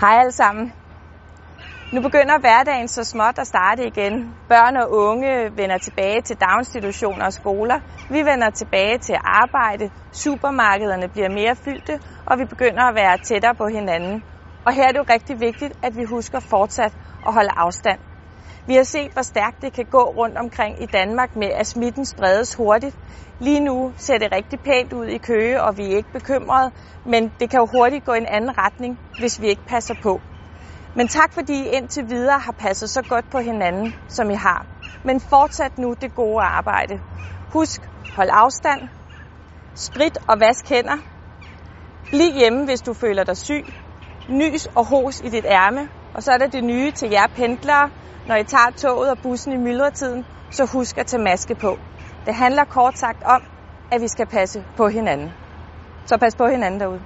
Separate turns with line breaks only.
Hej alle sammen. Nu begynder hverdagen så småt at starte igen. Børn og unge vender tilbage til daginstitutioner og skoler. Vi vender tilbage til arbejde. Supermarkederne bliver mere fyldte, og vi begynder at være tættere på hinanden. Og her er det jo rigtig vigtigt, at vi husker fortsat at holde afstand. Vi har set, hvor stærkt det kan gå rundt omkring i Danmark med, at smitten spredes hurtigt. Lige nu ser det rigtig pænt ud i Køge, og vi er ikke bekymrede, men det kan jo hurtigt gå i en anden retning, hvis vi ikke passer på. Men tak fordi I indtil videre har passet så godt på hinanden, som I har. Men fortsat nu det gode arbejde. Husk, hold afstand, sprit og vask hænder. Bliv hjemme, hvis du føler dig syg. Nys og hos i dit ærme. Og så er der det nye til jer pendlere. Når I tager toget og bussen i myldretiden, så husk at tage maske på. Det handler kort sagt om, at vi skal passe på hinanden. Så pas på hinanden derude.